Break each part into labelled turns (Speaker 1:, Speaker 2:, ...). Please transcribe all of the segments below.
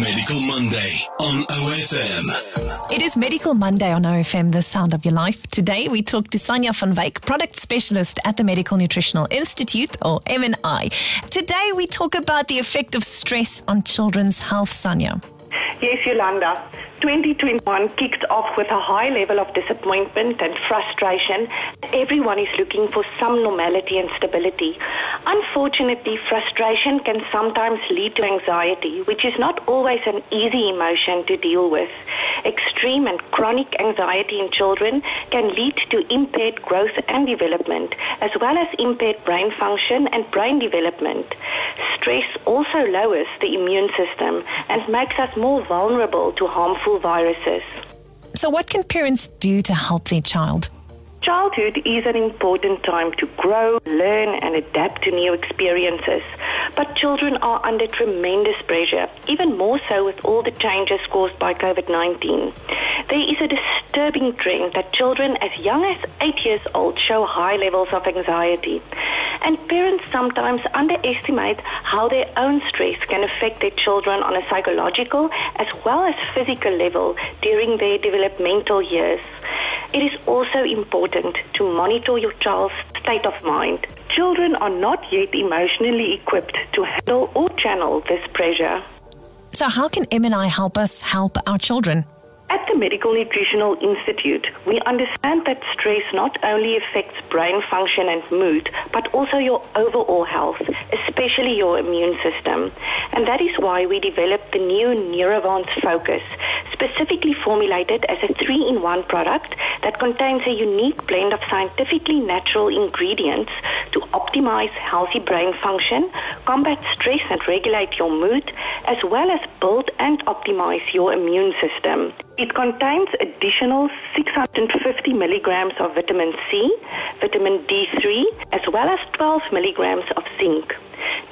Speaker 1: Medical Monday on OFM.
Speaker 2: It is Medical Monday on OFM, the sound of your life. Today we talk to Sanja van product specialist at the Medical Nutritional Institute, or MNI. Today we talk about the effect of stress on children's health, Sanja.
Speaker 3: Yes, Yolanda. 2021 kicked off with a high level of disappointment and frustration. Everyone is looking for some normality and stability. Unfortunately, frustration can sometimes lead to anxiety, which is not always an easy emotion to deal with. Extreme and chronic anxiety in children can lead to impaired growth and development, as well as impaired brain function and brain development. Stress also lowers the immune system and makes us more vulnerable to harmful viruses.
Speaker 2: So, what can parents do to help their child?
Speaker 3: Childhood is an important time to grow, learn, and adapt to new experiences. But children are under tremendous pressure, even more so with all the changes caused by COVID 19. There is a disturbing trend that children as young as 8 years old show high levels of anxiety. And parents sometimes underestimate how their own stress can affect their children on a psychological as well as physical level during their developmental years. It is also important to monitor your child's state of mind. Children are not yet emotionally equipped to handle or channel this pressure.
Speaker 2: So, how can MNI help us help our children?
Speaker 3: The Medical Nutritional Institute, we understand that stress not only affects brain function and mood, but also your overall health, especially your immune system. And that is why we developed the new Neurovance Focus, specifically formulated as a three in one product that contains a unique blend of scientifically natural ingredients to optimize healthy brain function, combat stress and regulate your mood, as well as build and optimize your immune system. It contains additional 650 milligrams of vitamin C, vitamin D3, as well as 12 milligrams of zinc.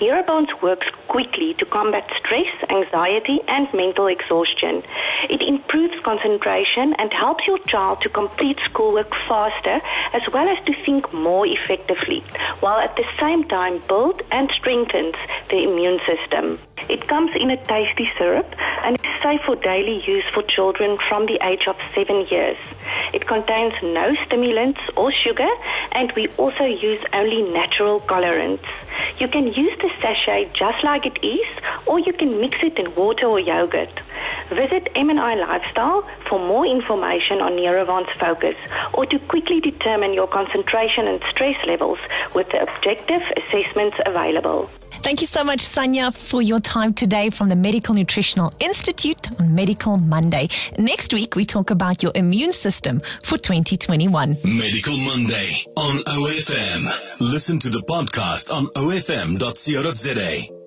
Speaker 3: Neurovance works quickly to combat stress, anxiety, and mental exhaustion. It improves concentration and helps your child to complete schoolwork faster as well as to think more effectively, while at the same time build and strengthens the immune system. It comes in a tasty syrup and is safe for daily use for children from the age of seven years. It contains no stimulants or sugar, and we also use only natural colorants. You can use the sachet just like it is, or you can mix it in water or yogurt. Visit MNI Lifestyle for more information on Neurovance Focus or to quickly determine your concentration and stress levels with the objective assessments available.
Speaker 2: Thank you so much, Sanja, for your time today from the Medical Nutritional Institute on Medical Monday. Next week, we talk about your immune system for 2021.
Speaker 1: Medical Monday on OFM. Listen to the podcast on ofm.co.za.